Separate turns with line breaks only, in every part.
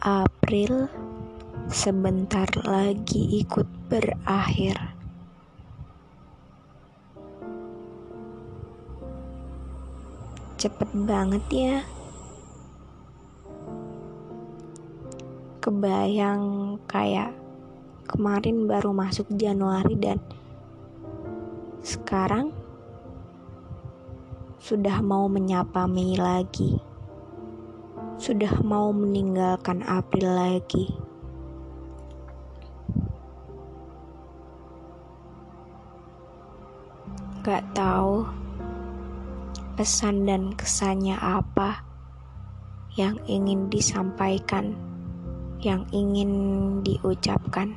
April sebentar lagi ikut berakhir. Cepet banget ya. Kebayang kayak kemarin baru masuk Januari dan sekarang sudah mau menyapa Mei lagi. Sudah mau meninggalkan April lagi. Gak tahu pesan dan kesannya apa yang ingin disampaikan, yang ingin diucapkan.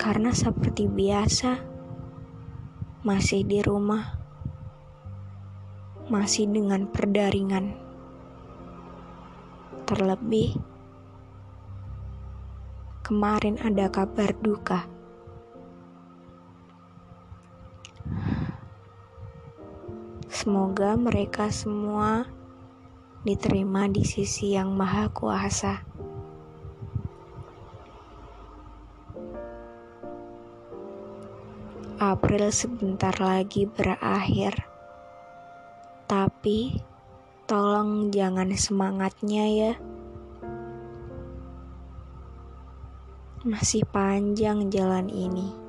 Karena seperti biasa, masih di rumah, masih dengan perdaringan. Terlebih, kemarin ada kabar duka. Semoga mereka semua diterima di sisi Yang Maha Kuasa. April sebentar lagi berakhir, tapi tolong jangan semangatnya ya. Masih panjang jalan ini.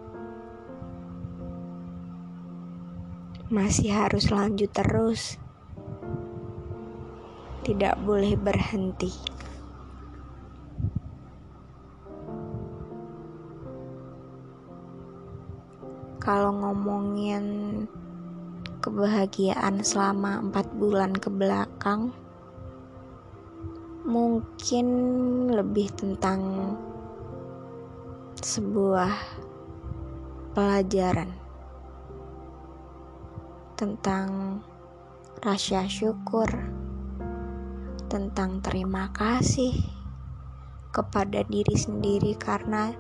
masih harus lanjut terus, tidak boleh berhenti. Kalau ngomongin kebahagiaan selama empat bulan ke belakang, mungkin lebih tentang sebuah pelajaran tentang rasa syukur, tentang terima kasih kepada diri sendiri karena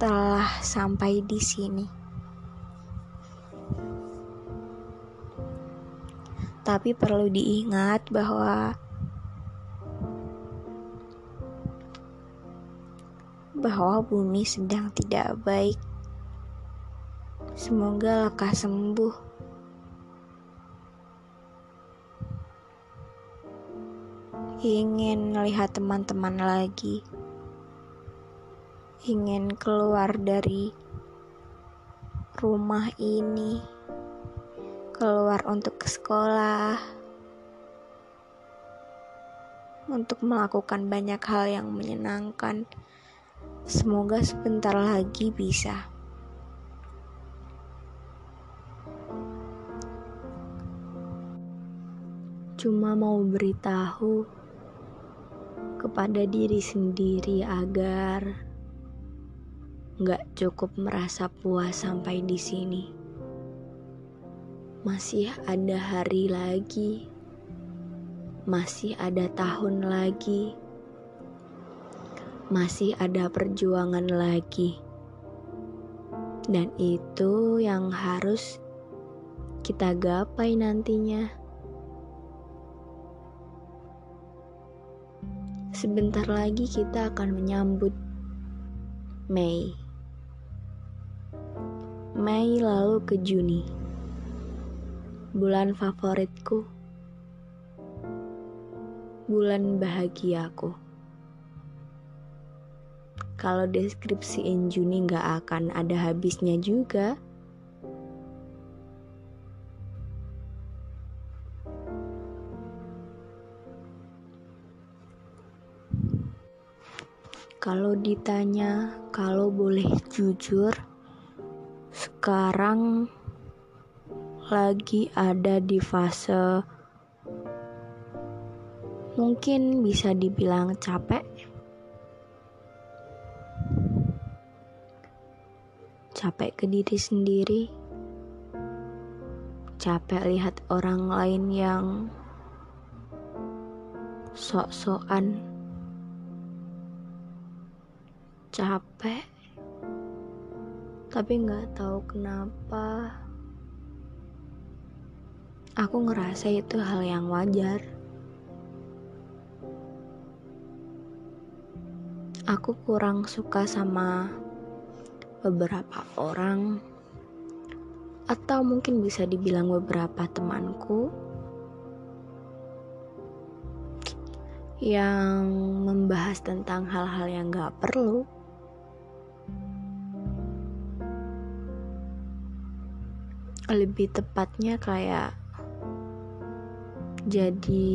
telah sampai di sini. Tapi perlu diingat bahwa bahwa bumi sedang tidak baik Semoga lekas sembuh. Ingin melihat teman-teman lagi. Ingin keluar dari rumah ini. Keluar untuk ke sekolah. Untuk melakukan banyak hal yang menyenangkan. Semoga sebentar lagi bisa. cuma mau beritahu kepada diri sendiri agar nggak cukup merasa puas sampai di sini. Masih ada hari lagi, masih ada tahun lagi, masih ada perjuangan lagi, dan itu yang harus kita gapai nantinya. Sebentar lagi kita akan menyambut Mei. Mei lalu ke Juni. Bulan favoritku. Bulan bahagiaku. Kalau deskripsiin Juni gak akan ada habisnya juga. Kalau ditanya, kalau boleh jujur, sekarang lagi ada di fase mungkin bisa dibilang capek. Capek ke diri sendiri. Capek lihat orang lain yang sok-sokan capek tapi nggak tahu kenapa aku ngerasa itu hal yang wajar. Aku kurang suka sama beberapa orang atau mungkin bisa dibilang beberapa temanku yang membahas tentang hal-hal yang gak perlu. Lebih tepatnya kayak jadi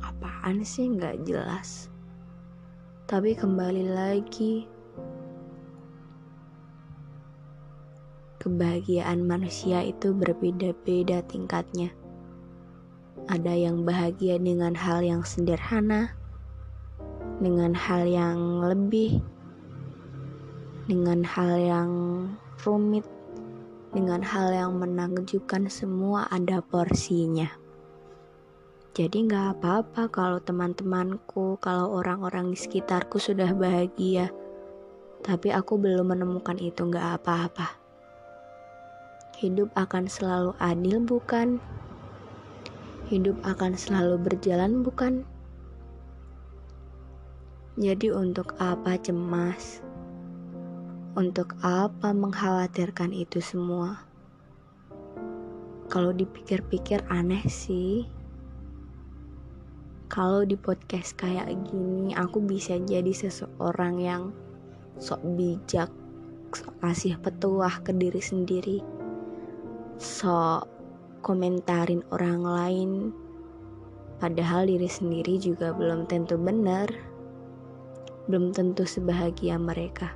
apaan sih? Nggak jelas. Tapi kembali lagi kebahagiaan manusia itu berbeda-beda tingkatnya. Ada yang bahagia dengan hal yang sederhana dengan hal yang lebih dengan hal yang rumit dengan hal yang menakjubkan semua ada porsinya. Jadi nggak apa-apa kalau teman-temanku, kalau orang-orang di sekitarku sudah bahagia. Tapi aku belum menemukan itu nggak apa-apa. Hidup akan selalu adil bukan? Hidup akan selalu berjalan bukan? Jadi untuk apa cemas? Untuk apa mengkhawatirkan itu semua? Kalau dipikir-pikir aneh sih. Kalau di podcast kayak gini, aku bisa jadi seseorang yang sok bijak, sok kasih petuah ke diri sendiri, sok komentarin orang lain, padahal diri sendiri juga belum tentu benar, belum tentu sebahagia mereka.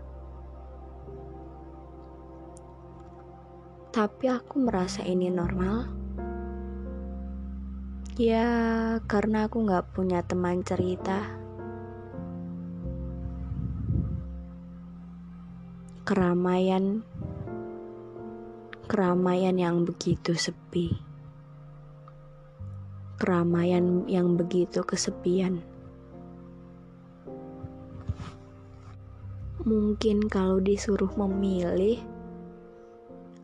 tapi aku merasa ini normal. Ya, karena aku gak punya teman cerita. Keramaian, keramaian yang begitu sepi. Keramaian yang begitu kesepian. Mungkin kalau disuruh memilih,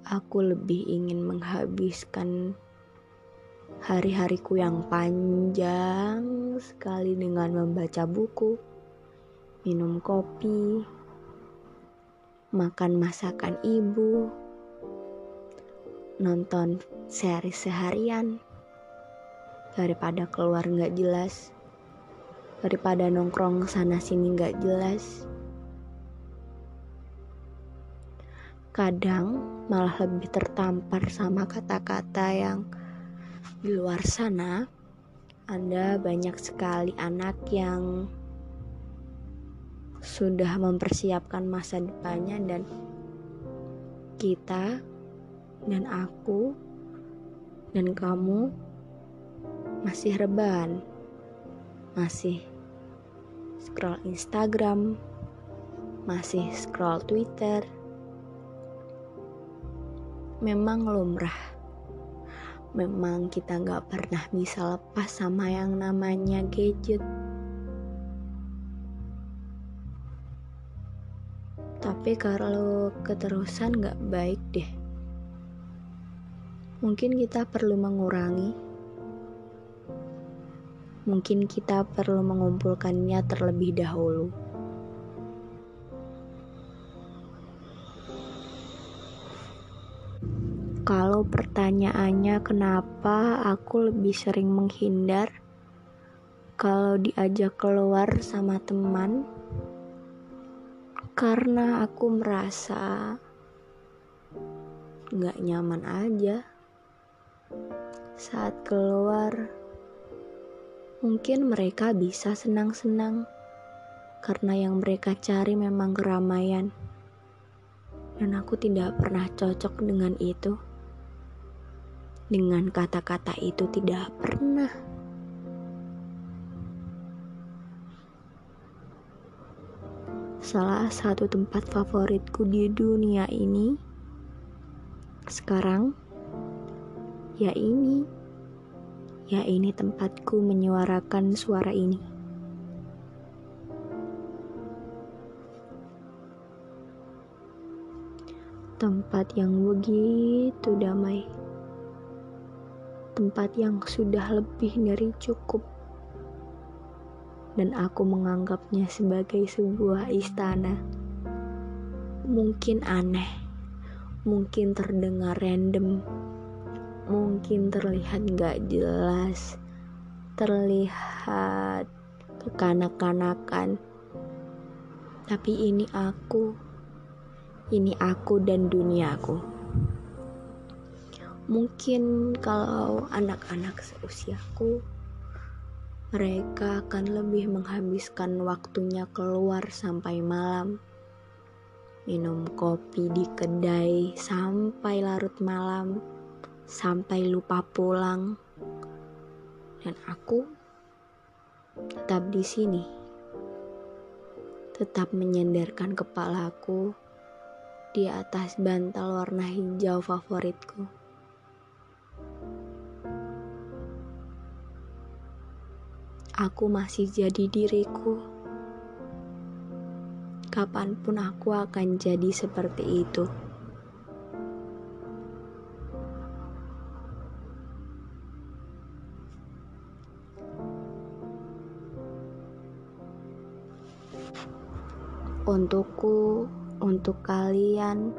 aku lebih ingin menghabiskan hari-hariku yang panjang sekali dengan membaca buku, minum kopi, makan masakan ibu, nonton seri seharian, daripada keluar nggak jelas, daripada nongkrong sana sini nggak jelas. kadang malah lebih tertampar sama kata-kata yang di luar sana ada banyak sekali anak yang sudah mempersiapkan masa depannya dan kita dan aku dan kamu masih rebahan masih scroll Instagram masih scroll Twitter memang lumrah. Memang kita nggak pernah bisa lepas sama yang namanya gadget. Tapi kalau keterusan nggak baik deh. Mungkin kita perlu mengurangi. Mungkin kita perlu mengumpulkannya terlebih dahulu. Kalau pertanyaannya kenapa aku lebih sering menghindar? Kalau diajak keluar sama teman, karena aku merasa gak nyaman aja saat keluar. Mungkin mereka bisa senang-senang karena yang mereka cari memang keramaian, dan aku tidak pernah cocok dengan itu dengan kata-kata itu tidak pernah. Salah satu tempat favoritku di dunia ini sekarang ya ini ya ini tempatku menyuarakan suara ini. Tempat yang begitu damai tempat yang sudah lebih dari cukup dan aku menganggapnya sebagai sebuah istana. Mungkin aneh, mungkin terdengar random, mungkin terlihat gak jelas, terlihat kekanak-kanakan. Tapi ini aku, ini aku dan duniaku. Mungkin kalau anak-anak seusiaku mereka akan lebih menghabiskan waktunya keluar sampai malam, minum kopi di kedai sampai larut malam, sampai lupa pulang, dan aku tetap di sini, tetap menyenderkan kepalaku di atas bantal warna hijau favoritku. Aku masih jadi diriku. Kapan pun aku akan jadi seperti itu. Untukku, untuk kalian,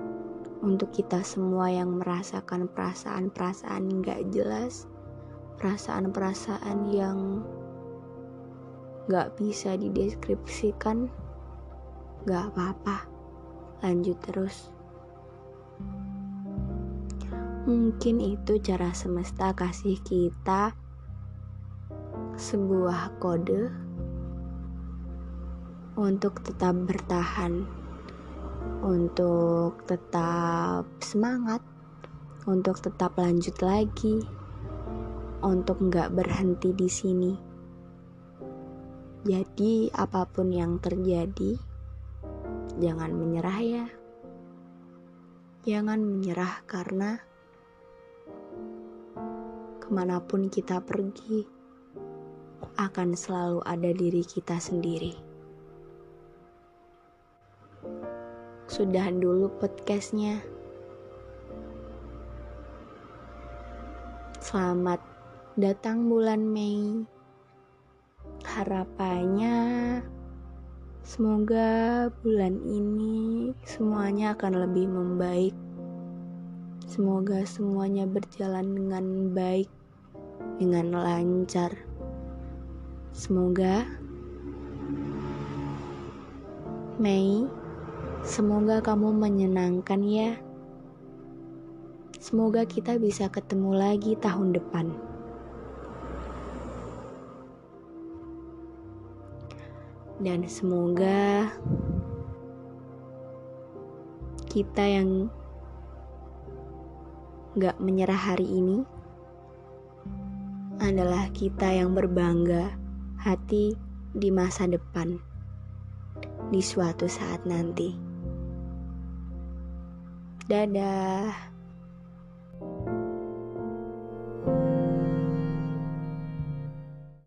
untuk kita semua yang merasakan perasaan-perasaan gak jelas, perasaan-perasaan yang gak bisa dideskripsikan, gak apa-apa, lanjut terus. Mungkin itu cara semesta kasih kita sebuah kode untuk tetap bertahan, untuk tetap semangat, untuk tetap lanjut lagi, untuk nggak berhenti di sini. Jadi, apa pun yang terjadi, jangan menyerah ya. Jangan menyerah karena ke mana pun kita pergi, akan selalu ada diri kita sendiri. Sudahan dulu podcastnya. Selamat datang bulan Mei harapannya semoga bulan ini semuanya akan lebih membaik. Semoga semuanya berjalan dengan baik, dengan lancar. Semoga Mei, semoga kamu menyenangkan ya. Semoga kita bisa ketemu lagi tahun depan. Dan semoga kita yang gak menyerah hari ini adalah kita yang berbangga hati di masa depan di suatu saat nanti. Dadah.